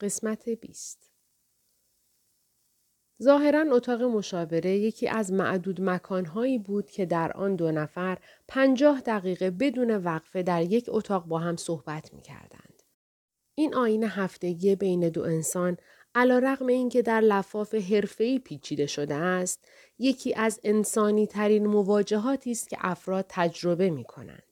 قسمت 20 ظاهرا اتاق مشاوره یکی از معدود مکانهایی بود که در آن دو نفر پنجاه دقیقه بدون وقفه در یک اتاق با هم صحبت می کردند. این آین هفتگی بین دو انسان علا رقم این که در لفاف حرفه‌ای پیچیده شده است، یکی از انسانی ترین مواجهاتی است که افراد تجربه می کنند.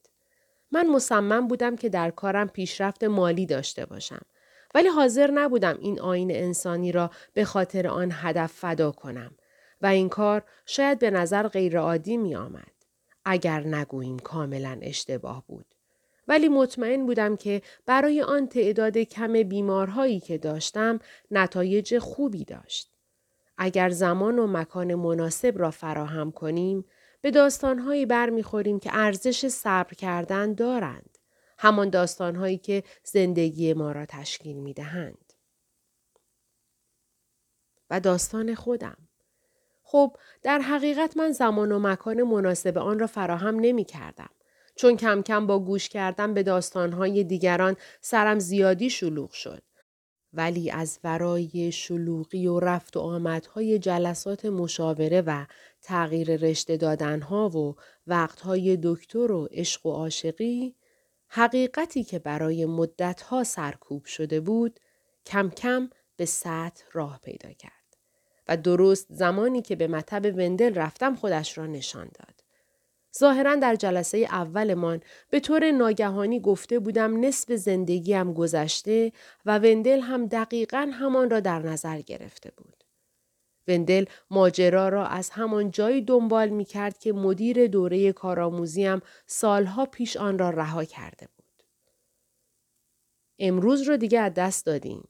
من مصمم بودم که در کارم پیشرفت مالی داشته باشم. ولی حاضر نبودم این آین انسانی را به خاطر آن هدف فدا کنم و این کار شاید به نظر غیرعادی می آمد. اگر نگوییم کاملا اشتباه بود. ولی مطمئن بودم که برای آن تعداد کم بیمارهایی که داشتم نتایج خوبی داشت. اگر زمان و مکان مناسب را فراهم کنیم به داستانهایی برمیخوریم که ارزش صبر کردن دارند. همان داستانهایی که زندگی ما را تشکیل می دهند. و داستان خودم. خب در حقیقت من زمان و مکان مناسب آن را فراهم نمی کردم. چون کم کم با گوش کردن به داستانهای دیگران سرم زیادی شلوغ شد. ولی از ورای شلوغی و رفت و آمدهای جلسات مشاوره و تغییر رشته دادنها و وقتهای دکتر و عشق و عاشقی حقیقتی که برای مدتها سرکوب شده بود کم کم به سطح راه پیدا کرد و درست زمانی که به مطب وندل رفتم خودش را نشان داد. ظاهرا در جلسه اولمان به طور ناگهانی گفته بودم نصف زندگیم گذشته و وندل هم دقیقا همان را در نظر گرفته بود. وندل ماجرا را از همان جایی دنبال می کرد که مدیر دوره کارآموزیم سالها پیش آن را رها کرده بود. امروز رو دیگه از دست دادیم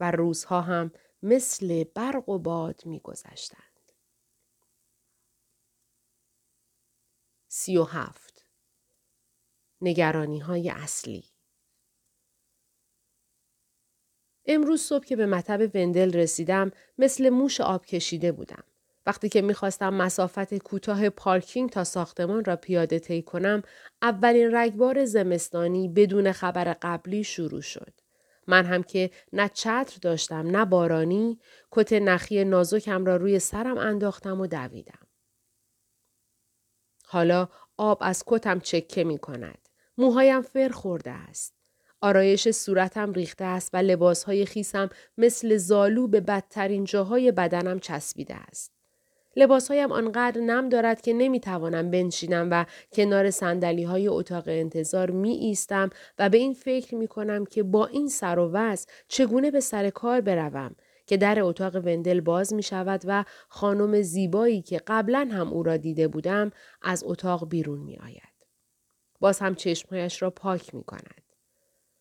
و روزها هم مثل برق و باد می گذشتند. سی و هفت نگرانی های اصلی امروز صبح که به مطب وندل رسیدم مثل موش آب کشیده بودم. وقتی که می‌خواستم مسافت کوتاه پارکینگ تا ساختمان را پیاده طی کنم اولین رگبار زمستانی بدون خبر قبلی شروع شد. من هم که نه چتر داشتم نه بارانی کت نخی نازکم را روی سرم انداختم و دویدم. حالا آب از کتم چکه می کند. موهایم فر خورده است. آرایش صورتم ریخته است و لباسهای خیسم مثل زالو به بدترین جاهای بدنم چسبیده است. لباسهایم آنقدر نم دارد که نمی‌توانم بنشینم و کنار سندلی های اتاق انتظار می ایستم و به این فکر می کنم که با این سر و وز چگونه به سر کار بروم که در اتاق وندل باز می شود و خانم زیبایی که قبلا هم او را دیده بودم از اتاق بیرون می آید. باز هم چشمهایش را پاک می کند.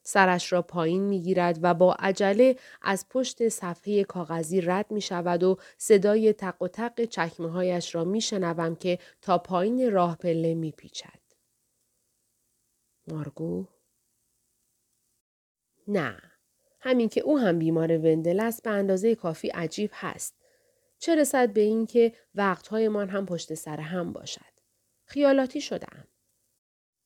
سرش را پایین می گیرد و با عجله از پشت صفحه کاغذی رد می شود و صدای تق و تق چکمه هایش را می شنوم که تا پایین راه پله می پیچد. مارگو؟ نه. همین که او هم بیمار وندل است به اندازه کافی عجیب هست. چه رسد به این که وقتهایمان هم پشت سر هم باشد. خیالاتی شدم.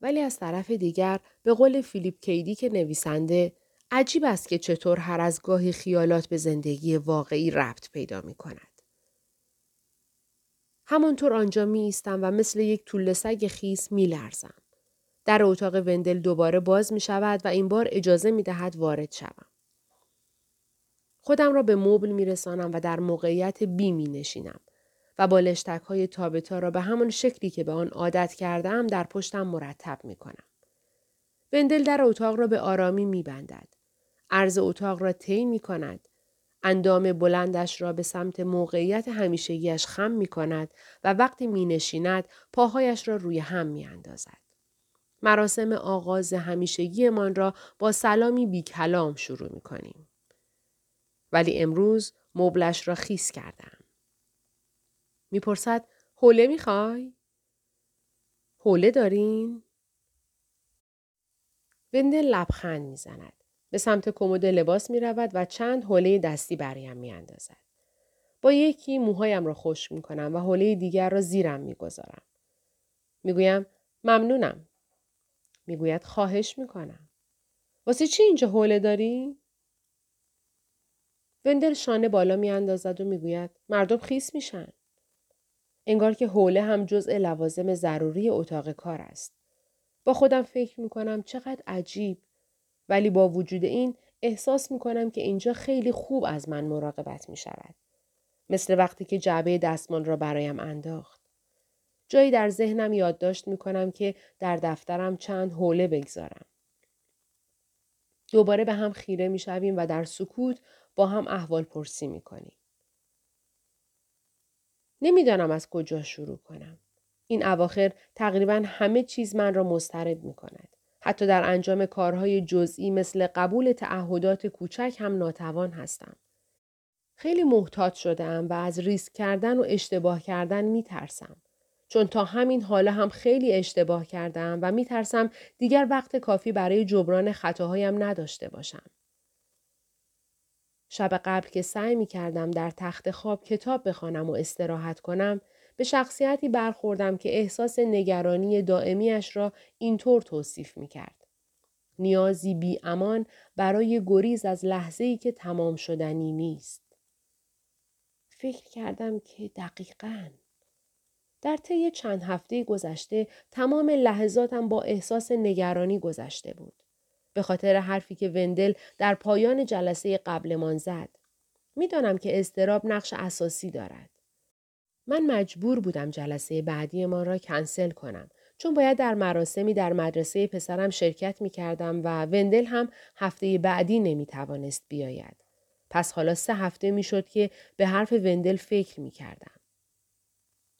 ولی از طرف دیگر به قول فیلیپ کیدی که نویسنده عجیب است که چطور هر از گاهی خیالات به زندگی واقعی ربط پیدا می کند. همانطور آنجا می ایستم و مثل یک طول سگ خیس می لرزم. در اتاق وندل دوباره باز می شود و این بار اجازه می دهد وارد شوم. خودم را به مبل می رسانم و در موقعیت بی می نشینم. و بالشتک های تابتا را به همان شکلی که به آن عادت کردم در پشتم مرتب می کنم. وندل در اتاق را به آرامی می بندد. عرض اتاق را طی می کند. اندام بلندش را به سمت موقعیت همیشگیش خم می کند و وقتی می نشیند پاهایش را روی هم می اندازد. مراسم آغاز همیشگیمان را با سلامی بی کلام شروع می کنیم. ولی امروز مبلش را خیس کردم. می‌پرسد حوله می‌خوای؟ حوله دارین؟ وندل لبخند می‌زند. به سمت کمد لباس می رود و چند حوله دستی برایم می اندازد. با یکی موهایم را خوش می کنم و حوله دیگر را زیرم می گذارم. می ممنونم. می گوید خواهش می کنم. واسه چی اینجا حوله داری؟ وندل شانه بالا می اندازد و می‌گوید مردم خیس میشن. انگار که حوله هم جزء لوازم ضروری اتاق کار است. با خودم فکر می کنم چقدر عجیب ولی با وجود این احساس می کنم که اینجا خیلی خوب از من مراقبت می شود. مثل وقتی که جعبه دستمان را برایم انداخت. جایی در ذهنم یادداشت می کنم که در دفترم چند حوله بگذارم. دوباره به هم خیره می شویم و در سکوت با هم احوال پرسی می کنیم. نمی‌دانم از کجا شروع کنم. این اواخر تقریبا همه چیز من را مسترب می کند. حتی در انجام کارهای جزئی مثل قبول تعهدات کوچک هم ناتوان هستم. خیلی محتاط شدم و از ریسک کردن و اشتباه کردن می ترسم. چون تا همین حالا هم خیلی اشتباه کردم و می ترسم دیگر وقت کافی برای جبران خطاهایم نداشته باشم. شب قبل که سعی می کردم در تخت خواب کتاب بخوانم و استراحت کنم به شخصیتی برخوردم که احساس نگرانی دائمیش را اینطور توصیف می کرد. نیازی بی امان برای گریز از لحظه ای که تمام شدنی نیست. فکر کردم که دقیقا در طی چند هفته گذشته تمام لحظاتم با احساس نگرانی گذشته بود. به خاطر حرفی که وندل در پایان جلسه قبلمان زد. می‌دانم که استراب نقش اساسی دارد. من مجبور بودم جلسه بعدی ما را کنسل کنم چون باید در مراسمی در مدرسه پسرم شرکت می کردم و وندل هم هفته بعدی نمی توانست بیاید. پس حالا سه هفته می شد که به حرف وندل فکر می کردم.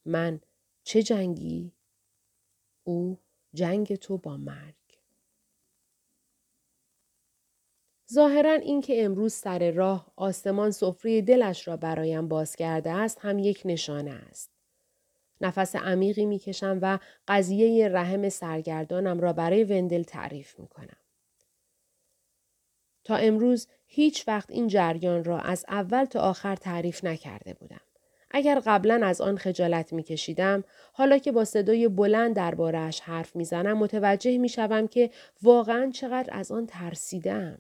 من چه جنگی؟ او جنگ تو با مرگ. ظاهرا اینکه امروز سر راه آسمان سفره دلش را برایم باز کرده است هم یک نشانه است. نفس عمیقی می‌کشم و قضیه رحم سرگردانم را برای وندل تعریف می کنم. تا امروز هیچ وقت این جریان را از اول تا آخر تعریف نکرده بودم. اگر قبلا از آن خجالت می کشیدم، حالا که با صدای بلند دربارهش حرف می‌زنم متوجه می شوم که واقعا چقدر از آن ترسیدم.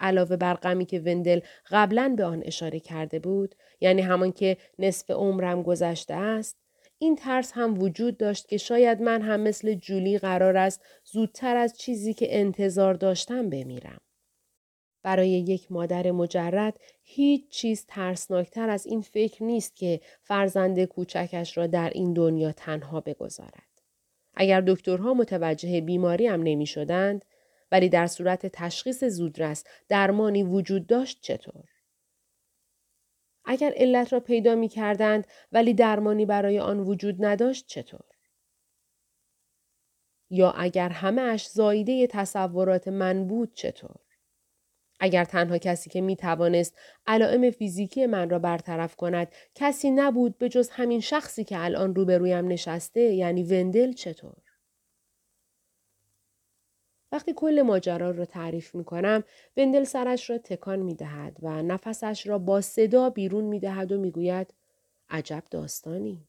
علاوه بر غمی که وندل قبلا به آن اشاره کرده بود یعنی همان که نصف عمرم گذشته است این ترس هم وجود داشت که شاید من هم مثل جولی قرار است زودتر از چیزی که انتظار داشتم بمیرم. برای یک مادر مجرد هیچ چیز ترسناکتر از این فکر نیست که فرزند کوچکش را در این دنیا تنها بگذارد. اگر دکترها متوجه بیماریم نمی شدند، ولی در صورت تشخیص زودرس درمانی وجود داشت چطور؟ اگر علت را پیدا می کردند ولی درمانی برای آن وجود نداشت چطور؟ یا اگر همه اش زایده تصورات من بود چطور؟ اگر تنها کسی که می توانست علائم فیزیکی من را برطرف کند کسی نبود به جز همین شخصی که الان روبرویم نشسته یعنی وندل چطور؟ وقتی کل ماجرا را تعریف می کنم وندل سرش را تکان می دهد و نفسش را با صدا بیرون می دهد و می گوید عجب داستانی.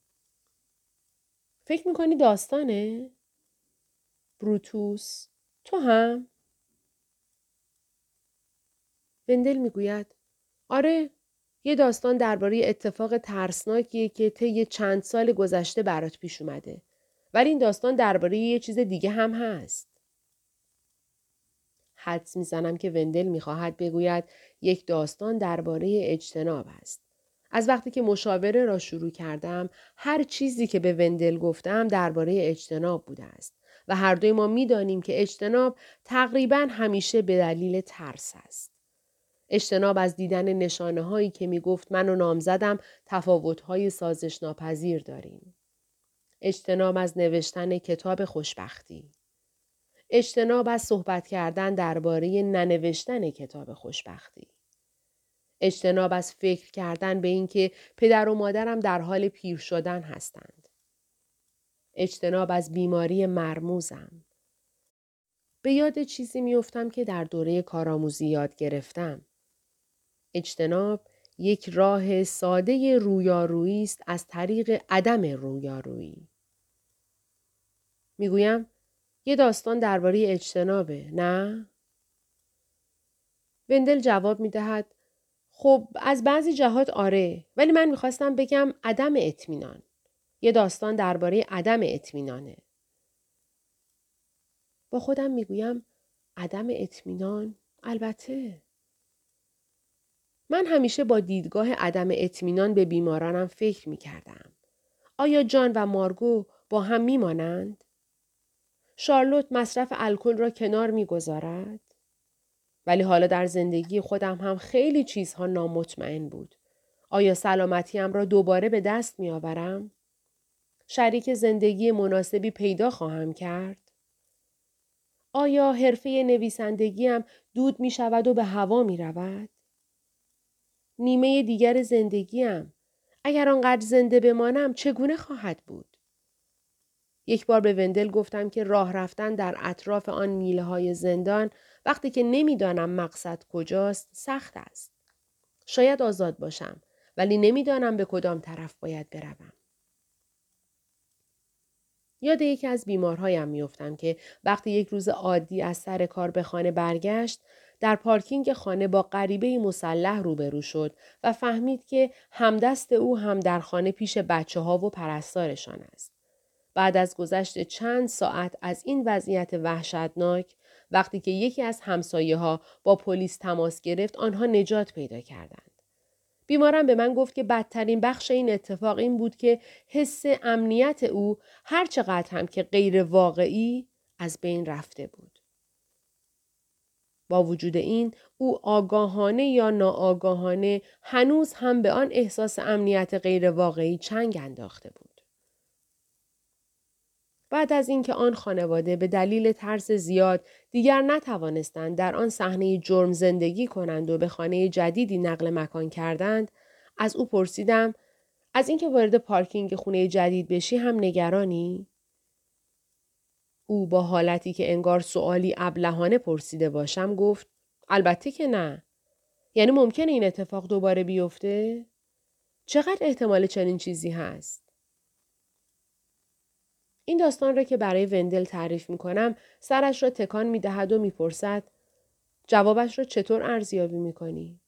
فکر می کنی داستانه؟ بروتوس تو هم؟ وندل می گوید آره یه داستان درباره اتفاق ترسناکیه که طی چند سال گذشته برات پیش اومده. ولی این داستان درباره یه چیز دیگه هم هست. حدس می‌زنم که وندل می‌خواهد بگوید یک داستان درباره اجتناب است. از وقتی که مشاوره را شروع کردم هر چیزی که به وندل گفتم درباره اجتناب بوده است و هر دوی ما می‌دانیم که اجتناب تقریبا همیشه به دلیل ترس است. اجتناب از دیدن نشانه هایی که می گفت من و نامزدم تفاوت های سازش ناپذیر داریم. اجتناب از نوشتن کتاب خوشبختی. اجتناب از صحبت کردن درباره ننوشتن کتاب خوشبختی. اجتناب از فکر کردن به اینکه پدر و مادرم در حال پیر شدن هستند. اجتناب از بیماری مرموزم. به یاد چیزی میافتم که در دوره کارآموزی یاد گرفتم. اجتناب یک راه ساده رویارویی است از طریق عدم رویارویی. می‌گویم یه داستان درباره اجتنابه نه؟ وندل جواب می دهد خب از بعضی جهات آره ولی من می‌خواستم بگم عدم اطمینان. یه داستان درباره عدم اطمینانه. با خودم می‌گویم عدم اطمینان البته من همیشه با دیدگاه عدم اطمینان به بیمارانم فکر می کردم. آیا جان و مارگو با هم می مانند؟ شارلوت مصرف الکل را کنار می گذارد؟ ولی حالا در زندگی خودم هم خیلی چیزها نامطمئن بود. آیا سلامتیم را دوباره به دست می آورم؟ شریک زندگی مناسبی پیدا خواهم کرد؟ آیا حرفه نویسندگیم دود می شود و به هوا می رود؟ نیمه دیگر زندگیم. اگر آنقدر زنده بمانم چگونه خواهد بود؟ یک بار به وندل گفتم که راه رفتن در اطراف آن میله های زندان وقتی که نمی‌دانم مقصد کجاست سخت است. شاید آزاد باشم ولی نمی‌دانم به کدام طرف باید بروم. یاد یکی از بیمارهایم میافتم که وقتی یک روز عادی از سر کار به خانه برگشت در پارکینگ خانه با غریبه مسلح روبرو شد و فهمید که همدست او هم در خانه پیش بچه ها و پرستارشان است. بعد از گذشت چند ساعت از این وضعیت وحشتناک وقتی که یکی از همسایه ها با پلیس تماس گرفت آنها نجات پیدا کردند. بیمارم به من گفت که بدترین بخش این اتفاق این بود که حس امنیت او هر چقدر هم که غیر واقعی از بین رفته بود. با وجود این او آگاهانه یا ناآگاهانه هنوز هم به آن احساس امنیت غیرواقعی چنگ انداخته بود. بعد از اینکه آن خانواده به دلیل ترس زیاد دیگر نتوانستند در آن صحنه جرم زندگی کنند و به خانه جدیدی نقل مکان کردند از او پرسیدم از اینکه وارد پارکینگ خونه جدید بشی هم نگرانی او با حالتی که انگار سوالی ابلهانه پرسیده باشم گفت البته که نه. یعنی ممکنه این اتفاق دوباره بیفته؟ چقدر احتمال چنین چیزی هست؟ این داستان را که برای وندل تعریف می کنم سرش را تکان می دهد و می پرسد جوابش را چطور ارزیابی می کنی؟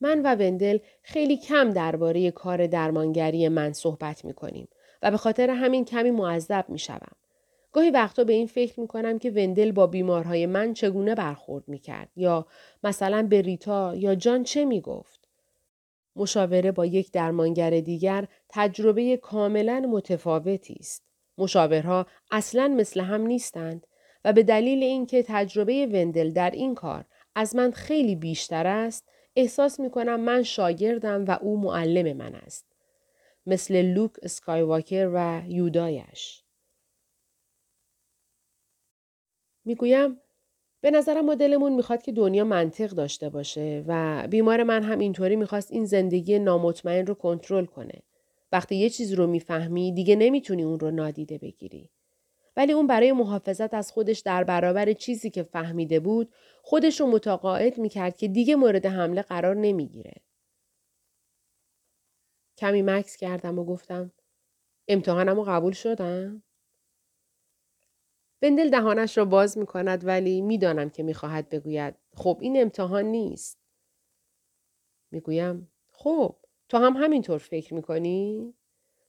من و وندل خیلی کم درباره کار درمانگری من صحبت می کنیم. و به خاطر همین کمی معذب می شوم. گاهی وقتا به این فکر می کنم که وندل با بیمارهای من چگونه برخورد می کرد یا مثلا به ریتا یا جان چه می گفت. مشاوره با یک درمانگر دیگر تجربه کاملا متفاوتی است. مشاورها اصلا مثل هم نیستند و به دلیل اینکه تجربه وندل در این کار از من خیلی بیشتر است احساس می کنم من شاگردم و او معلم من است. مثل لوک اسکایواکر و یودایش. می‌گویم به نظرم ما دلمون می‌خواد که دنیا منطق داشته باشه و بیمار من هم اینطوری می‌خواست این زندگی نامطمئن رو کنترل کنه. وقتی یه چیز رو می‌فهمی دیگه نمی‌تونی اون رو نادیده بگیری. ولی اون برای محافظت از خودش در برابر چیزی که فهمیده بود خودش رو متقاعد می‌کرد که دیگه مورد حمله قرار نمی‌گیره. کمی مکس کردم و گفتم امتحانم رو قبول شدم؟ بندل دهانش را باز می کند ولی می‌دانم که می‌خواهد بگوید خب این امتحان نیست. می‌گویم خب تو هم همینطور فکر می‌کنی؟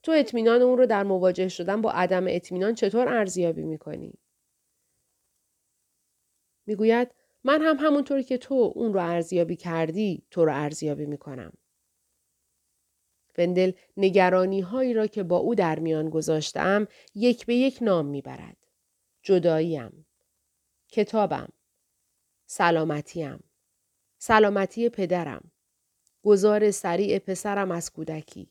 تو اطمینان اون رو در مواجه شدن با عدم اطمینان چطور ارزیابی می‌کنی؟ می‌گوید من هم همونطور که تو اون رو ارزیابی کردی تو رو ارزیابی می‌کنم. وندل نگرانی هایی را که با او در میان گذاشتم یک به یک نام می‌برد. جداییم. کتابم. سلامتیم. سلامتی پدرم. گذار سریع پسرم از کودکی.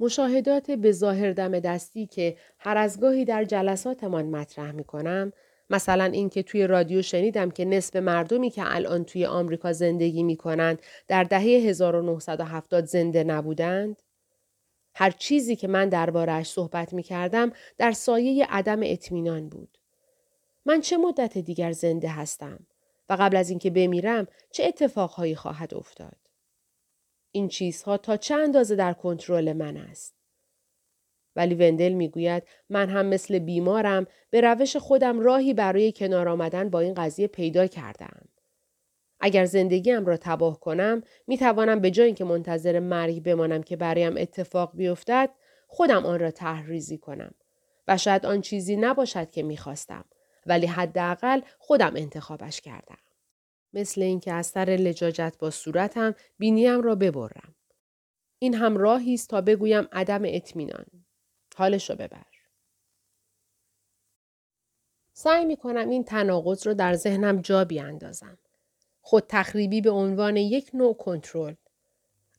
مشاهدات به ظاهر دم دستی که هر از گاهی در جلساتمان مطرح می کنم مثلا اینکه توی رادیو شنیدم که نصف مردمی که الان توی آمریکا زندگی می کنند در دهه 1970 زنده نبودند؟ هر چیزی که من دربارهش صحبت می کردم در سایه عدم اطمینان بود. من چه مدت دیگر زنده هستم و قبل از اینکه بمیرم چه اتفاقهایی خواهد افتاد؟ این چیزها تا چه اندازه در کنترل من است؟ ولی وندل می‌گوید من هم مثل بیمارم به روش خودم راهی برای کنار آمدن با این قضیه پیدا کردم. اگر زندگیم را تباه کنم می توانم به جای اینکه منتظر مرگ بمانم که برایم اتفاق بیفتد خودم آن را تحریزی کنم. و شاید آن چیزی نباشد که می‌خواستم ولی حداقل خودم انتخابش کردم. مثل اینکه از سر لجاجت با صورتم بینیم را ببرم. این هم راهی است تا بگویم عدم اطمینان. حالش رو ببر. سعی می کنم این تناقض رو در ذهنم جا بیاندازم. خود تخریبی به عنوان یک نوع کنترل.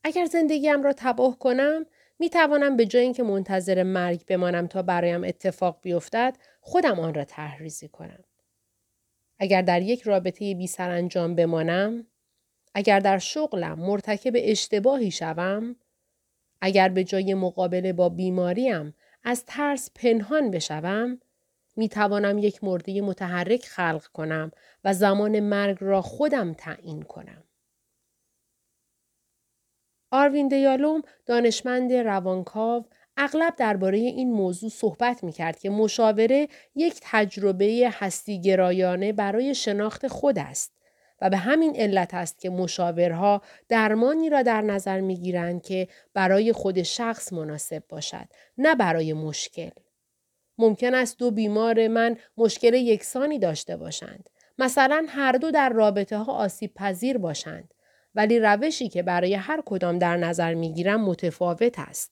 اگر زندگیم را تباه کنم می توانم به جای اینکه منتظر مرگ بمانم تا برایم اتفاق بیفتد خودم آن را تحریزی کنم. اگر در یک رابطه بی انجام بمانم اگر در شغلم مرتکب اشتباهی شوم اگر به جای مقابله با بیماریم از ترس پنهان بشوم می توانم یک مرده متحرک خلق کنم و زمان مرگ را خودم تعیین کنم. آروین دیالوم دانشمند روانکاو اغلب درباره این موضوع صحبت می کرد که مشاوره یک تجربه هستی گرایانه برای شناخت خود است و به همین علت است که مشاورها درمانی را در نظر می گیرند که برای خود شخص مناسب باشد نه برای مشکل. ممکن است دو بیمار من مشکل یکسانی داشته باشند. مثلا هر دو در رابطه ها آسیب پذیر باشند. ولی روشی که برای هر کدام در نظر می گیرم متفاوت است.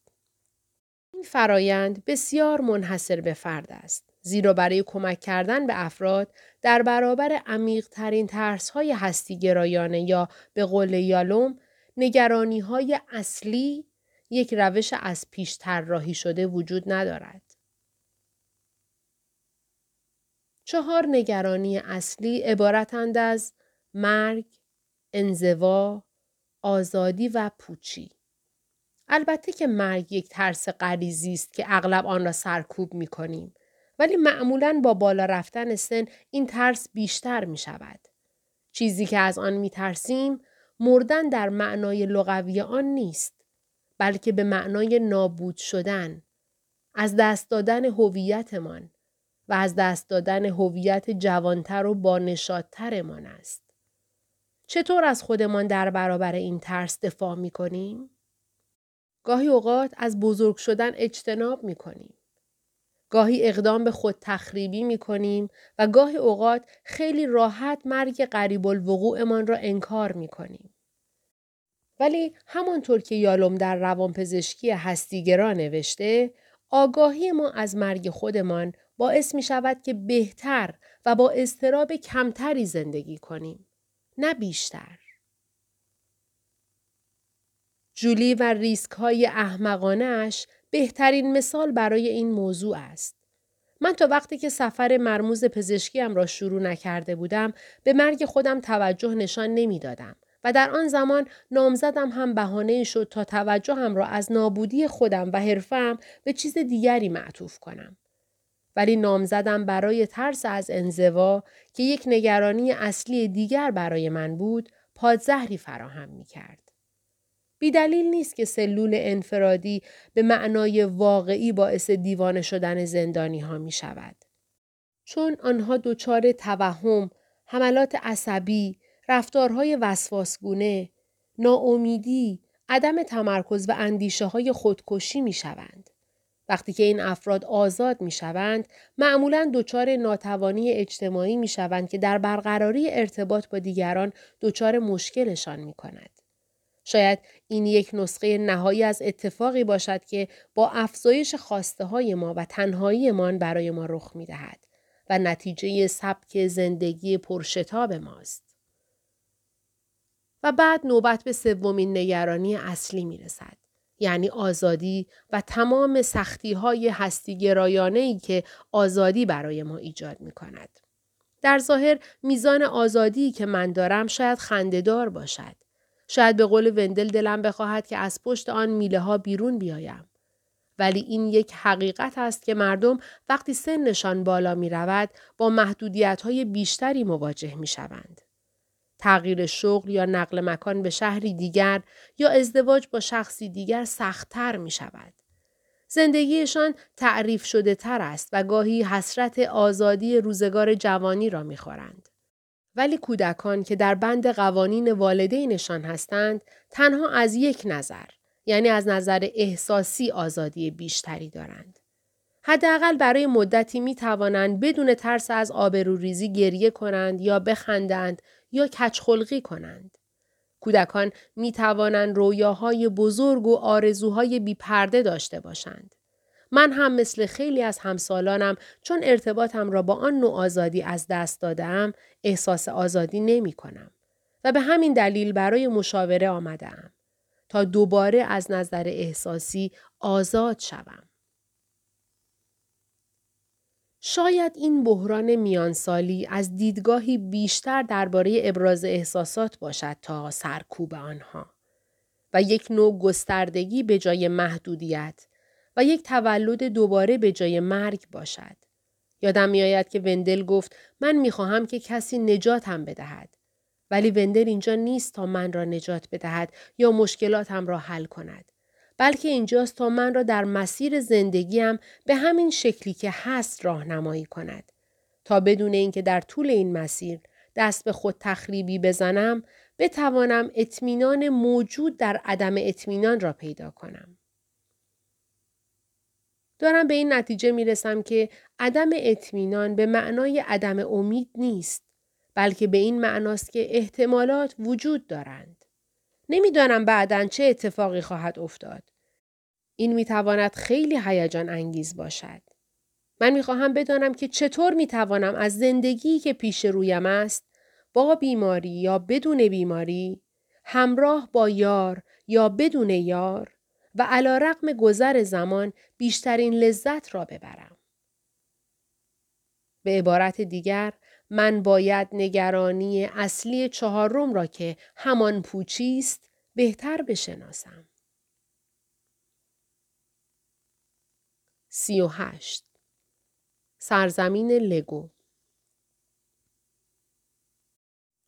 این فرایند بسیار منحصر به فرد است. زیرا برای کمک کردن به افراد در برابر عمیق ترین ترس های هستی گرایانه یا به قول یالوم نگرانی های اصلی یک روش از پیش طراحی شده وجود ندارد. چهار نگرانی اصلی عبارتند از مرگ، انزوا، آزادی و پوچی. البته که مرگ یک ترس غریزی است که اغلب آن را سرکوب می کنیم. ولی معمولا با بالا رفتن سن این ترس بیشتر می شود. چیزی که از آن می ترسیم مردن در معنای لغوی آن نیست بلکه به معنای نابود شدن از دست دادن هویتمان و از دست دادن هویت جوانتر و بانشادترمان است. چطور از خودمان در برابر این ترس دفاع می کنیم؟ گاهی اوقات از بزرگ شدن اجتناب می کنیم. گاهی اقدام به خود تخریبی می کنیم و گاهی اوقات خیلی راحت مرگ قریب الوقوعمان را انکار می کنیم. ولی همانطور که یالوم در روانپزشکی هستیگرا نوشته آگاهی ما از مرگ خودمان باعث می شود که بهتر و با استراب کمتری زندگی کنیم. نه بیشتر. جولی و ریسک های احمقانش بهترین مثال برای این موضوع است. من تا وقتی که سفر مرموز پزشکیم را شروع نکرده بودم به مرگ خودم توجه نشان نمی‌دادم و در آن زمان نامزدم هم بهانه شد تا توجهم را از نابودی خودم و حرفم به چیز دیگری معطوف کنم. ولی نامزدم برای ترس از انزوا که یک نگرانی اصلی دیگر برای من بود پادزهری فراهم می کرد. بیدلیل نیست که سلول انفرادی به معنای واقعی باعث دیوانه شدن زندانی ها می شود. چون آنها دچار توهم، حملات عصبی، رفتارهای وسواسگونه، ناامیدی، عدم تمرکز و اندیشه های خودکشی می شوند. وقتی که این افراد آزاد می شوند، معمولا دچار ناتوانی اجتماعی می شوند که در برقراری ارتباط با دیگران دچار مشکلشان می کند. شاید این یک نسخه نهایی از اتفاقی باشد که با افزایش خواسته های ما و تنهاییمان برای ما رخ می دهد و نتیجه سبک زندگی پرشتاب ماست. و بعد نوبت به سومین نگرانی اصلی می رسد. یعنی آزادی و تمام سختی های ای که آزادی برای ما ایجاد می کند. در ظاهر میزان آزادی که من دارم شاید خندهدار باشد. شاید به قول وندل دلم بخواهد که از پشت آن میله ها بیرون بیایم. ولی این یک حقیقت است که مردم وقتی سنشان بالا می رود با محدودیت های بیشتری مواجه می شوند. تغییر شغل یا نقل مکان به شهری دیگر یا ازدواج با شخصی دیگر سختتر می شود. زندگیشان تعریف شده تر است و گاهی حسرت آزادی روزگار جوانی را می خورند. ولی کودکان که در بند قوانین والدینشان هستند تنها از یک نظر یعنی از نظر احساسی آزادی بیشتری دارند. حداقل برای مدتی می توانند بدون ترس از آبروریزی گریه کنند یا بخندند یا کچخلقی کنند. کودکان می توانند رویاهای بزرگ و آرزوهای بیپرده داشته باشند. من هم مثل خیلی از همسالانم چون ارتباطم را با آن نوع آزادی از دست دادم احساس آزادی نمی کنم و به همین دلیل برای مشاوره آمدم تا دوباره از نظر احساسی آزاد شوم. شاید این بحران میانسالی از دیدگاهی بیشتر درباره ابراز احساسات باشد تا سرکوب آنها و یک نوع گستردگی به جای محدودیت و یک تولد دوباره به جای مرگ باشد. یادم میآید که وندل گفت من می‌خواهم که کسی نجاتم بدهد. ولی وندل اینجا نیست تا من را نجات بدهد یا مشکلاتم را حل کند. بلکه اینجاست تا من را در مسیر زندگیم به همین شکلی که هست راهنمایی کند. تا بدون اینکه در طول این مسیر دست به خود تخریبی بزنم بتوانم اطمینان موجود در عدم اطمینان را پیدا کنم. دارم به این نتیجه می رسم که عدم اطمینان به معنای عدم امید نیست بلکه به این معناست که احتمالات وجود دارند. نمی‌دانم بعدا چه اتفاقی خواهد افتاد. این می تواند خیلی هیجان انگیز باشد. من می خواهم بدانم که چطور می توانم از زندگی که پیش رویم است با بیماری یا بدون بیماری همراه با یار یا بدون یار و علا رقم گذر زمان بیشترین لذت را ببرم. به عبارت دیگر من باید نگرانی اصلی چهارم را که همان پوچی است بهتر بشناسم. سی و هشت سرزمین لگو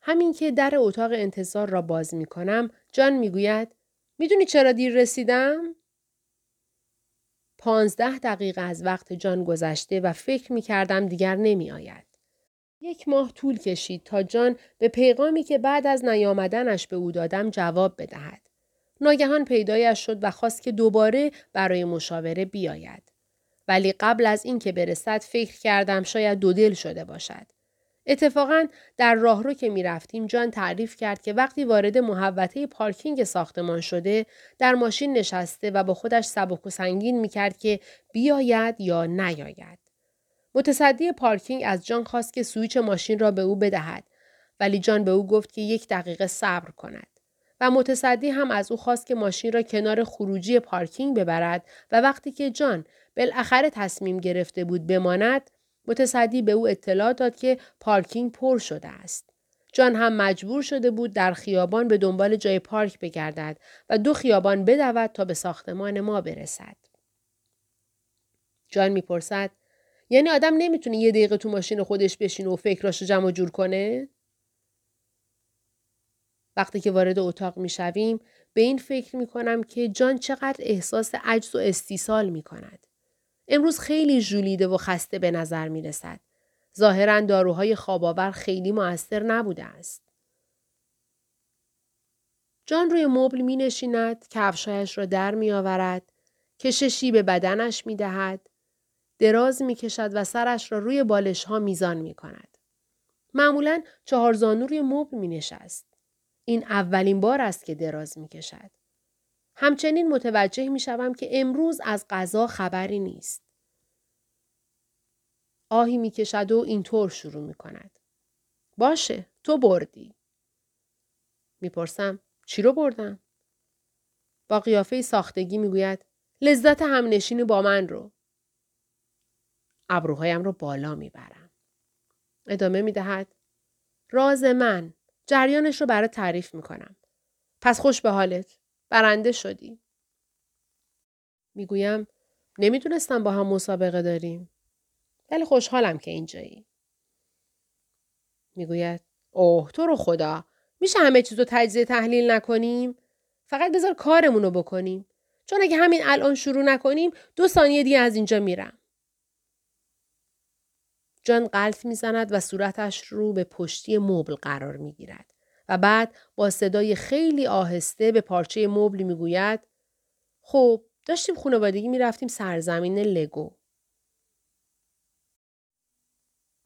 همین که در اتاق انتظار را باز می کنم جان می گوید می‌دونی چرا دیر رسیدم؟ پانزده دقیقه از وقت جان گذشته و فکر می کردم دیگر نمی آید. یک ماه طول کشید تا جان به پیغامی که بعد از نیامدنش به او دادم جواب بدهد. ناگهان پیدایش شد و خواست که دوباره برای مشاوره بیاید. ولی قبل از اینکه برسد فکر کردم شاید دو دل شده باشد. اتفاقا در راهرو که می رفتیم جان تعریف کرد که وقتی وارد محوطه پارکینگ ساختمان شده در ماشین نشسته و با خودش سبک و سنگین می کرد که بیاید یا نیاید. متصدی پارکینگ از جان خواست که سویچ ماشین را به او بدهد ولی جان به او گفت که یک دقیقه صبر کند. و متصدی هم از او خواست که ماشین را کنار خروجی پارکینگ ببرد و وقتی که جان بالاخره تصمیم گرفته بود بماند متصدی به او اطلاع داد که پارکینگ پر شده است. جان هم مجبور شده بود در خیابان به دنبال جای پارک بگردد و دو خیابان بدود تا به ساختمان ما برسد. جان می‌پرسد یعنی آدم نمی‌تونه یه دقیقه تو ماشین خودش بشینه و فکراشو جمع جور کنه؟ وقتی که وارد اتاق می‌شویم به این فکر می‌کنم که جان چقدر احساس عجز و استیصال می‌کند. امروز خیلی ژولیده و خسته به نظر می رسد. ظاهرا داروهای خواباور خیلی موثر نبوده است. جان روی مبل می نشیند، کفشایش را در می آورد، کششی به بدنش می دهد، دراز می کشد و سرش را روی بالش ها میزان می کند. معمولا چهار زانو روی مبل می نشست. این اولین بار است که دراز می کشد. همچنین متوجه می شوم که امروز از غذا خبری نیست. آهی می کشد و اینطور شروع می کند. باشه تو بردی. می‌پرسم چی رو بردم؟ با قیافه ساختگی می‌گوید لذت همنشینی با من رو. ابروهایم رو بالا می‌برم. ادامه می‌دهد راز من جریانش رو برای تعریف می‌کنم. پس خوش به حالت. برنده شدی. می‌گویم نمی‌دونستم با هم مسابقه داریم. ولی خوشحالم که اینجایی. می‌گوید اوه تو رو خدا میشه همه چیز رو تجزیه تحلیل نکنیم؟ فقط بذار کارمون رو بکنیم. چون اگه همین الان شروع نکنیم دو ثانیه دیگه از اینجا میرم. جان قلط می‌زند و صورتش رو به پشتی مبل قرار می گیرد. و بعد با صدای خیلی آهسته به پارچه مبل می‌گوید خب داشتیم خانوادگی می‌رفتیم سرزمین لگو.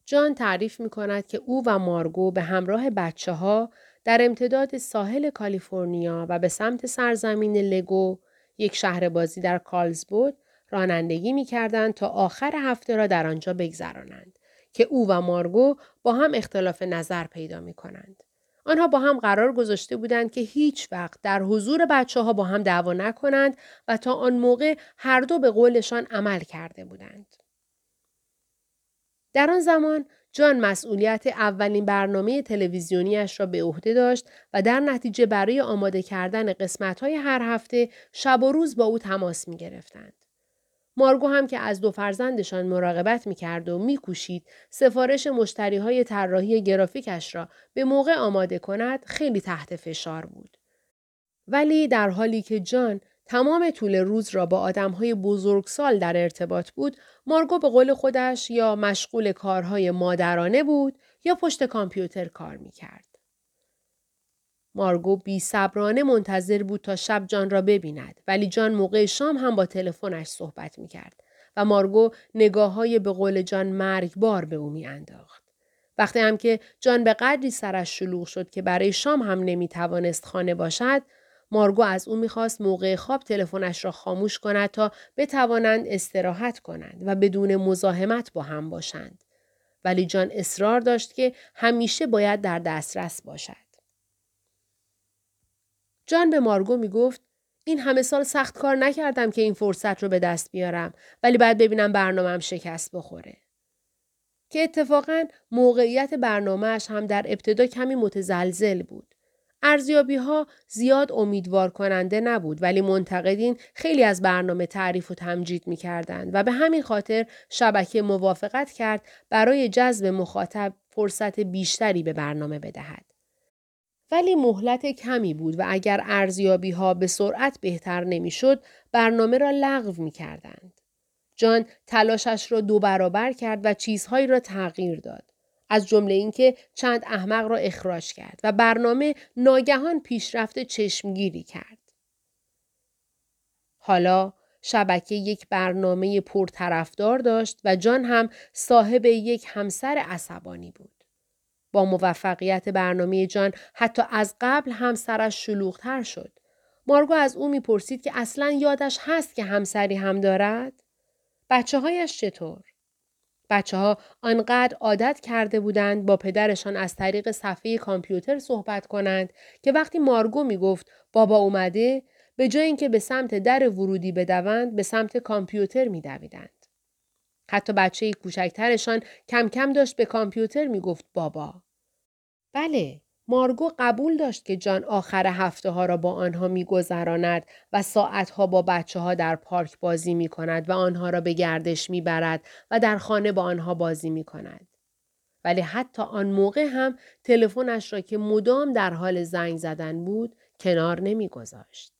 جان تعریف می کند که او و مارگو به همراه بچه ها در امتداد ساحل کالیفرنیا و به سمت سرزمین لگو یک شهر بازی در کالزبود رانندگی می کردند تا آخر هفته را در آنجا بگذرانند که او و مارگو با هم اختلاف نظر پیدا می کنند. آنها با هم قرار گذاشته بودند که هیچ وقت در حضور بچه ها با هم دعوا نکنند و تا آن موقع هر دو به قولشان عمل کرده بودند. در آن زمان جان مسئولیت اولین برنامه تلویزیونیش را به عهده داشت و در نتیجه برای آماده کردن قسمت های هر هفته شب و روز با او تماس می گرفتند. مارگو هم که از دو فرزندشان مراقبت می کرد و می کوشید سفارش مشتری های طراحی گرافیکش را به موقع آماده کند خیلی تحت فشار بود. ولی در حالی که جان تمام طول روز را با آدمهای بزرگسال در ارتباط بود، مارگو به قول خودش یا مشغول کارهای مادرانه بود یا پشت کامپیوتر کار می کرد. مارگو بی صبرانه منتظر بود تا شب جان را ببیند ولی جان موقع شام هم با تلفنش صحبت می کرد و مارگو نگاه های به قول جان مرگبار به او می انداخت. وقتی هم که جان به قدری سرش شلوغ شد که برای شام هم نمی توانست خانه باشد مارگو از او می‌خواست موقع خواب تلفنش را خاموش کند تا بتوانند استراحت کنند و بدون مزاحمت با هم باشند. ولی جان اصرار داشت که همیشه باید در دسترس باشد. جان به مارگو می گفت این همه سال سخت کار نکردم که این فرصت رو به دست بیارم ولی بعد ببینم برنامهم شکست بخوره. که اتفاقا موقعیت برنامهش هم در ابتدا کمی متزلزل بود. ارزیابی ها زیاد امیدوار کننده نبود ولی منتقدین خیلی از برنامه تعریف و تمجید می کردند و به همین خاطر شبکه موافقت کرد برای جذب مخاطب فرصت بیشتری به برنامه بدهد. ولی مهلت کمی بود و اگر ارزیابی ها به سرعت بهتر نمی‌شد برنامه را لغو می کردند. جان تلاشش را دو برابر کرد و چیزهایی را تغییر داد. از جمله اینکه چند احمق را اخراج کرد و برنامه ناگهان پیشرفت چشمگیری کرد. حالا شبکه یک برنامه پرطرفدار داشت و جان هم صاحب یک همسر عصبانی بود. با موفقیت برنامه جان حتی از قبل هم سرش شلوغتر شد. مارگو از او می‌پرسید که اصلا یادش هست که همسری هم دارد؟ بچه هایش چطور؟ بچه ها آنقدر عادت کرده بودند با پدرشان از طریق صفحه کامپیوتر صحبت کنند که وقتی مارگو می گفت بابا اومده به جای اینکه به سمت در ورودی بدوند به سمت کامپیوتر می دویدند. حتی بچه کوچکترشان کم کم داشت به کامپیوتر می گفت بابا. بله، مارگو قبول داشت که جان آخر هفته ها را با آنها میگذراند و ساعتها با بچه ها در پارک بازی می کند و آنها را به گردش می برد و در خانه با آنها بازی می کند. ولی حتی آن موقع هم تلفنش را که مدام در حال زنگ زدن بود کنار نمی گذاشت.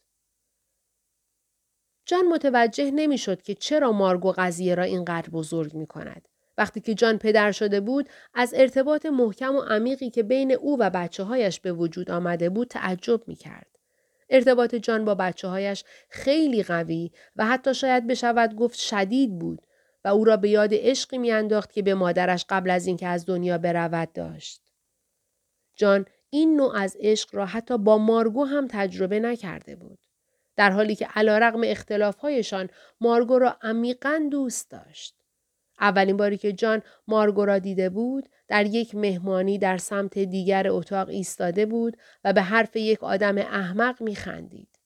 جان متوجه نمی‌شد که چرا مارگو قضیه را اینقدر بزرگ می کند. وقتی که جان پدر شده بود از ارتباط محکم و عمیقی که بین او و بچه هایش به وجود آمده بود تعجب می کرد. ارتباط جان با بچه هایش خیلی قوی و حتی شاید بشود گفت شدید بود و او را به یاد عشقی میانداخت که به مادرش قبل از اینکه از دنیا برود داشت. جان این نوع از عشق را حتی با مارگو هم تجربه نکرده بود. در حالی که علا رقم اختلافهایشان مارگو را عمیقا دوست داشت. اولین باری که جان مارگو را دیده بود در یک مهمانی در سمت دیگر اتاق ایستاده بود و به حرف یک آدم احمق میخندید.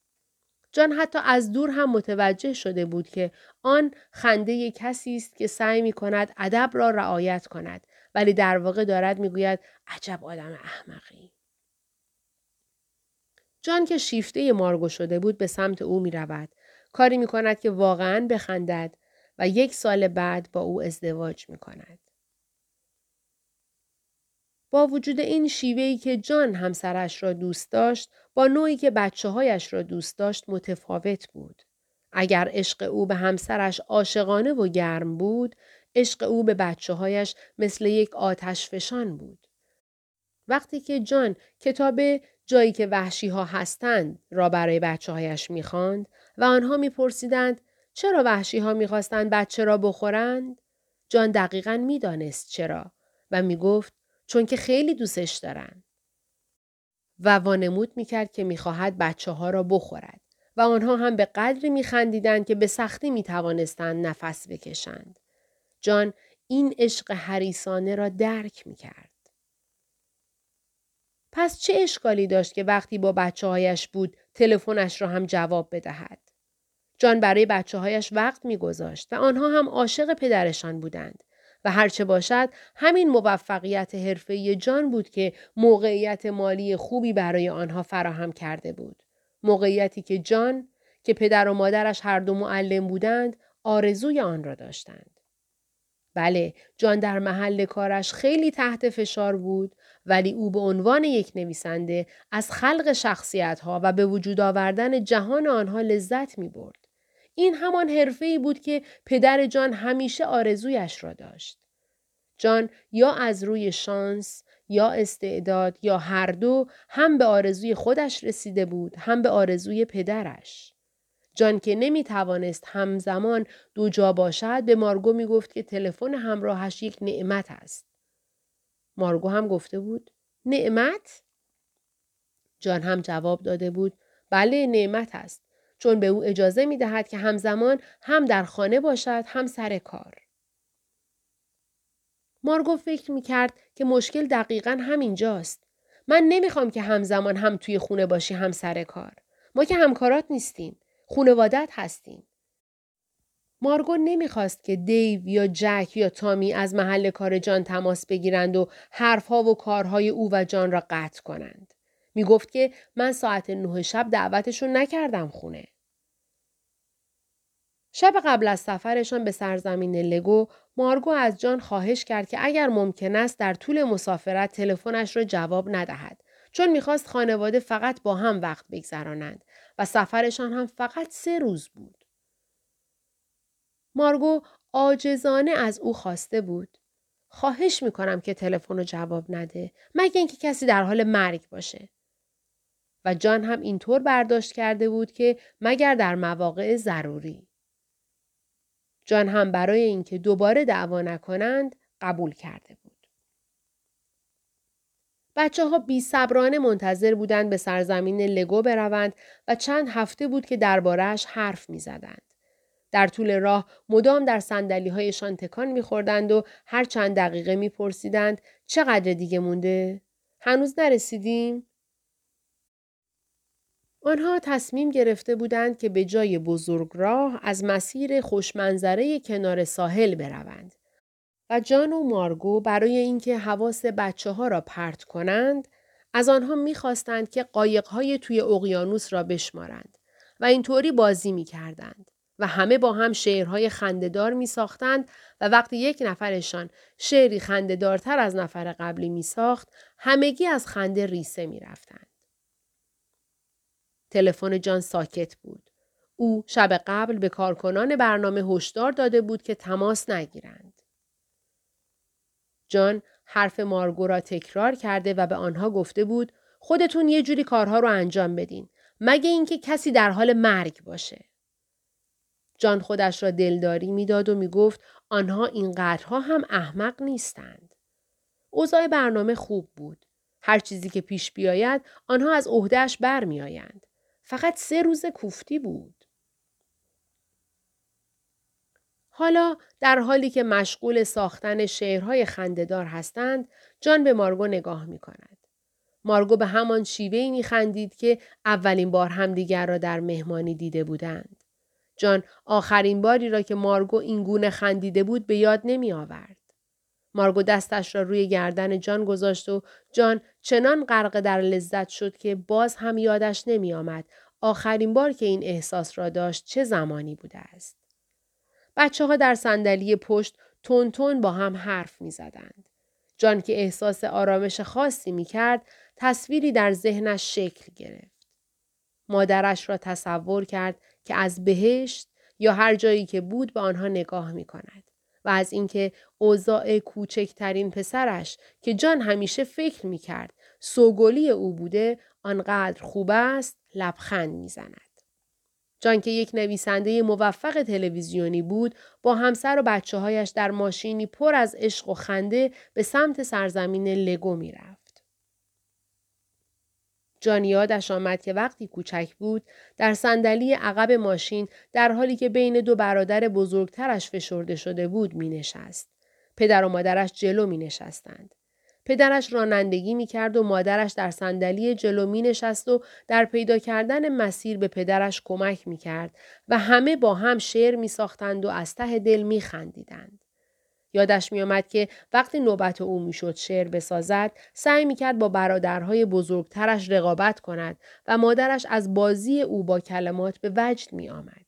جان حتی از دور هم متوجه شده بود که آن خنده کسی است که سعی می کند ادب را رعایت کند ولی در واقع دارد می‌گوید عجب آدم احمقی. جان که شیفته مارگو شده بود به سمت او می رود. کاری می کند که واقعا بخندد و یک سال بعد با او ازدواج می کند. با وجود این شیوهی که جان همسرش را دوست داشت با نوعی که بچه هایش را دوست داشت متفاوت بود. اگر عشق او به همسرش عاشقانه و گرم بود، عشق او به بچه هایش مثل یک آتش فشان بود. وقتی که جان کتاب جایی که وحشی ها هستند را برای بچه هایش می‌خواند و آنها میپرسیدند چرا وحشی ها می‌خواستند بچه را بخورند؟ جان دقیقا می‌دانست چرا و می‌گفت چون که خیلی دوستش دارند. و وانمود می‌کرد که می‌خواهد بچه ها را بخورد و آنها هم به قدری میخندیدند که به سختی می‌توانستند نفس بکشند. جان این عشق حریسانه را درک می‌کرد. پس چه اشکالی داشت که وقتی با بچه هایش بود تلفنش را هم جواب بدهد؟ جان برای بچه هایش وقت میگذاشت و آنها هم عاشق پدرشان بودند. و هرچه باشد همین موفقیت حرفه‌ای جان بود که موقعیت مالی خوبی برای آنها فراهم کرده بود. موقعیتی که جان که پدر و مادرش هر دو معلم بودند آرزوی آن را داشتند. بله جان در محل کارش خیلی تحت فشار بود ولی او به عنوان یک نویسنده از خلق شخصیت ها و به وجود آوردن جهان آنها لذت می برد. این همان حرفه بود که پدر جان همیشه آرزویش را داشت. جان یا از روی شانس یا استعداد یا هر دو هم به آرزوی خودش رسیده بود هم به آرزوی پدرش. جان که نمی توانست همزمان دو جا باشد به مارگو می گفت که تلفن همراهش یک نعمت است. مارگو هم گفته بود نعمت؟ جان هم جواب داده بود بله نعمت است. چون به او اجازه می دهد که همزمان هم در خانه باشد هم سر کار. مارگو فکر می کرد که مشکل دقیقا همینجاست. من نمی‌خوام که همزمان هم توی خونه باشی هم سر کار. ما که همکارات نیستیم. خونوادت هستیم. مارگو نمی‌خواست که دیو یا جک یا تامی از محل کار جان تماس بگیرند و حرفها و کارهای او و جان را قطع کنند. می گفت که من ساعت نه شب دعوتشون نکردم خونه. شب قبل از سفرشان به سرزمین لگو مارگو از جان خواهش کرد که اگر ممکن است در طول مسافرت تلفنش را جواب ندهد چون می‌خواست خانواده فقط با هم وقت بگذرانند و سفرشان هم فقط سه روز بود. مارگو آجزانه از او خواسته بود. خواهش می‌کنم که تلفن رو جواب نده مگه اینکه کسی در حال مرگ باشه. و جان هم اینطور برداشت کرده بود که مگر در مواقع ضروری. جان هم برای اینکه دوباره دعوا نکنند قبول کرده بود. بچه ها بی صبرانه منتظر بودند به سرزمین لگو بروند و چند هفته بود که دربارهش حرف می زدند. در طول راه مدام در سندلی هایشان تکان میخوردند و هر چند دقیقه میپرسیدند چقدر دیگه مونده؟ هنوز نرسیدیم؟ آنها تصمیم گرفته بودند که به جای بزرگراه از مسیر خوشمنظره کنار ساحل بروند. و جان و مارگو برای اینکه حواس بچه ها را پرت کنند از آنها می‌خواستند که قایقهای توی اقیانوس را بشمارند و اینطوری بازی می کردند. و همه با هم شعرهای خندهدار می ساختند و وقتی یک نفرشان شعری خندهدارتر از نفر قبلی می ساخت همگی از خنده ریسه می رفتند. تلفن جان ساکت بود. او شب قبل به کارکنان برنامه هشدار داده بود که تماس نگیرند. جان حرف مارگو را تکرار کرده و به آنها گفته بود خودتون یه جوری کارها رو انجام بدین مگه اینکه کسی در حال مرگ باشه. جان خودش را دلداری می‌داد و می‌گفت آنها این قدرها هم احمق نیستند. اوضاع برنامه خوب بود. هر چیزی که پیش بیاید آنها از عهدهش برمیآیند. فقط سه روز کوفتی بود. حالا در حالی که مشغول ساختن شعرهای خندهدار هستند، جان به مارگو نگاه می کند. مارگو به همان شیوهی می خندید که اولین بار همدیگر را در مهمانی دیده بودند. جان آخرین باری را که مارگو این گونه خندیده بود به یاد نمی آورد. مارگو دستش را روی گردن جان گذاشت و جان چنان غرق در لذت شد که باز هم یادش نمی آمد آخرین بار که این احساس را داشت چه زمانی بوده است. بچه ها در صندلی پشت تون تون با هم حرف می زدند. جان که احساس آرامش خاصی می کرد تصویری در ذهنش شکل گرفت. مادرش را تصور کرد که از بهشت یا هر جایی که بود به آنها نگاه می کند و از اینکه اوضاع کوچکترین پسرش که جان همیشه فکر می کرد سوگلی او بوده آنقدر خوب است لبخند می‌زند. جان که یک نویسنده موفق تلویزیونی بود با همسر و بچه هایش در ماشینی پر از عشق و خنده به سمت سرزمین لگو می رفت. جان یادش آمد که وقتی کوچک بود در صندلی عقب ماشین در حالی که بین دو برادر بزرگترش فشرده شده بود می نشست. پدر و مادرش جلو می نشستند. پدرش رانندگی می کرد و مادرش در صندلی جلو می نشست و در پیدا کردن مسیر به پدرش کمک می کرد و همه با هم شعر می ساختند و از ته دل می خندیدند. یادش می آمد که وقتی نوبت او می شد شعر بسازد سعی می کرد با برادرهای بزرگترش رقابت کند و مادرش از بازی او با کلمات به وجد می آمد.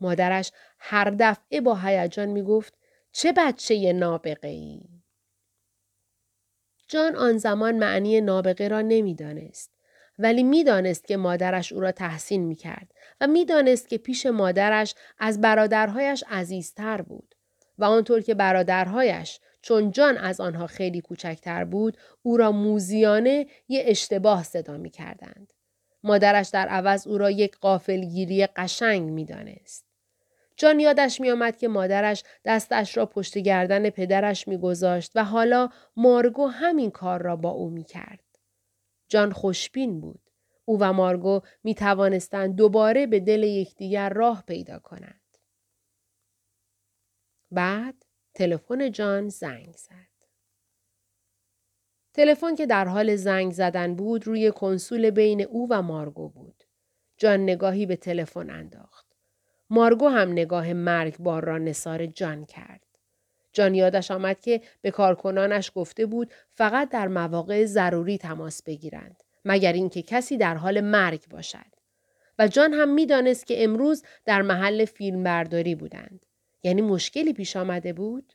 مادرش هر دفعه با هیجان می گفت چه بچه نابغه ای؟ جان آن زمان معنی نابغه را نمی‌دانست ولی می‌دانست که مادرش او را تحسین می کرد و می‌دانست که پیش مادرش از برادرهایش عزیزتر بود و آنطور که برادرهایش چون جان از آنها خیلی کوچکتر بود او را موزیانه یه اشتباه صدا می کردند. مادرش در عوض او را یک قافلگیری قشنگ می دانست. جان یادش میآمد که مادرش دستش را پشت گردن پدرش میگذاشت و حالا مارگو همین کار را با او می‌کرد. جان خوشبین بود. او و مارگو می توانستند دوباره به دل یکدیگر راه پیدا کنند. بعد تلفن جان زنگ زد. تلفن که در حال زنگ زدن بود روی کنسول بین او و مارگو بود. جان نگاهی به تلفن انداخت. مارگو هم نگاه مرگبار را نصار جان کرد. جان یادش آمد که به کارکنانش گفته بود فقط در مواقع ضروری تماس بگیرند مگر اینکه کسی در حال مرگ باشد و جان هم می‌دانست که امروز در محل فیلم برداری بودند یعنی مشکلی پیش آمده بود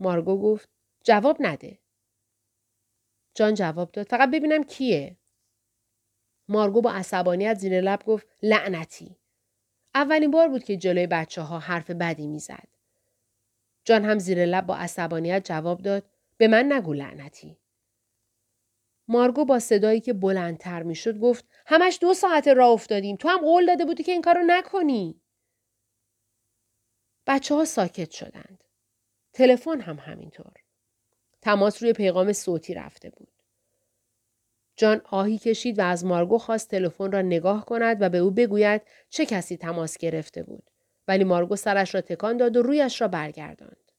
مارگو گفت جواب نده جان جواب داد فقط ببینم کیه مارگو با عصبانیت زیر لب گفت لعنتی اولین بار بود که جلوی بچه ها حرف بدی می‌زد. جان هم زیر لب با عصبانیت جواب داد به من نگو لعنتی. مارگو با صدایی که بلندتر می‌شد گفت همش دو ساعت راه افتادیم تو هم قول داده بودی که این کارو نکنی. بچه ها ساکت شدند. تلفن هم همینطور. تماس روی پیغام صوتی رفته بود. جان آهی کشید و از مارگو خواست تلفن را نگاه کند و به او بگوید چه کسی تماس گرفته بود. ولی مارگو سرش را تکان داد و رویش را برگرداند.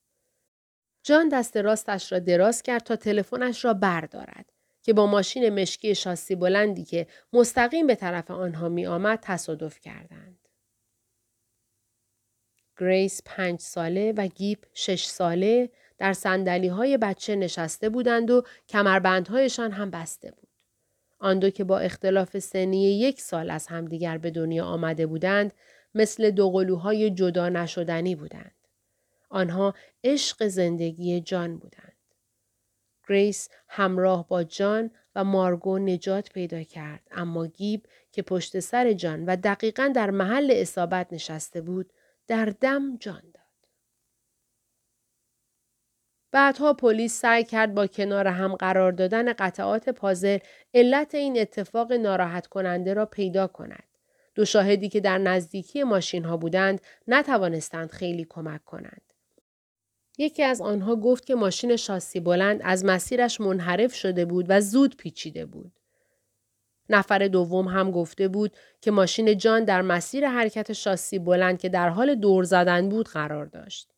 جان دست راستش را دراز کرد تا تلفنش را بردارد که با ماشین مشکی شاسی بلندی که مستقیم به طرف آنها می آمد تصادف کردند. گریس پنج ساله و گیپ شش ساله در صندلی های بچه نشسته بودند و کمربندهایشان هم بسته بود. آن دو که با اختلاف سنی یک سال از همدیگر به دنیا آمده بودند مثل دو قلوهای جدا نشدنی بودند. آنها عشق زندگی جان بودند. گریس همراه با جان و مارگو نجات پیدا کرد اما گیب که پشت سر جان و دقیقا در محل اصابت نشسته بود در دم جان داد. بعدها پلیس سعی کرد با کنار هم قرار دادن قطعات پازل علت این اتفاق ناراحت کننده را پیدا کند. دو شاهدی که در نزدیکی ماشین ها بودند نتوانستند خیلی کمک کنند. یکی از آنها گفت که ماشین شاسی بلند از مسیرش منحرف شده بود و زود پیچیده بود. نفر دوم هم گفته بود که ماشین جان در مسیر حرکت شاسی بلند که در حال دور زدن بود قرار داشت.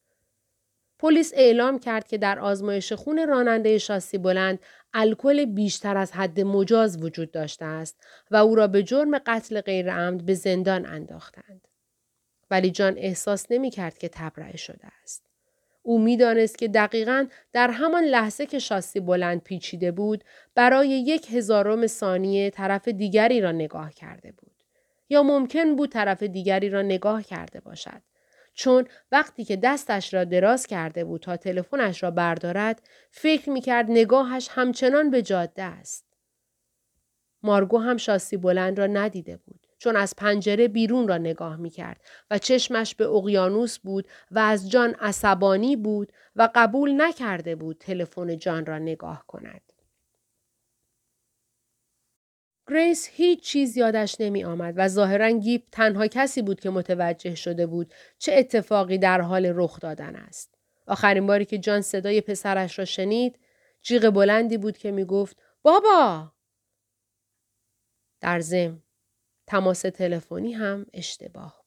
پلیس اعلام کرد که در آزمایش خون راننده شاسی بلند الکل بیشتر از حد مجاز وجود داشته است و او را به جرم قتل غیرعمد به زندان انداختند. ولی جان احساس نمی کرد که تبرئه شده است. او می‌دانست که دقیقا در همان لحظه که شاسی بلند پیچیده بود برای یک هزارم ثانیه طرف دیگری را نگاه کرده بود. یا ممکن بود طرف دیگری را نگاه کرده باشد. چون وقتی که دستش را دراز کرده بود تا تلفنش را بردارد فکر می‌کرد نگاهش همچنان به جاده است. مارگو هم شاسی بلند را ندیده بود چون از پنجره بیرون را نگاه می کرد و چشمش به اقیانوس بود و از جان عصبانی بود و قبول نکرده بود تلفن جان را نگاه کند. گریس هیچ چیز یادش نمی آمد و ظاهرا گیپ تنها کسی بود که متوجه شده بود چه اتفاقی در حال رخ دادن است. آخرین باری که جان صدای پسرش را شنید جیغ بلندی بود که می گفت بابا در زم تماس تلفنی هم اشتباه.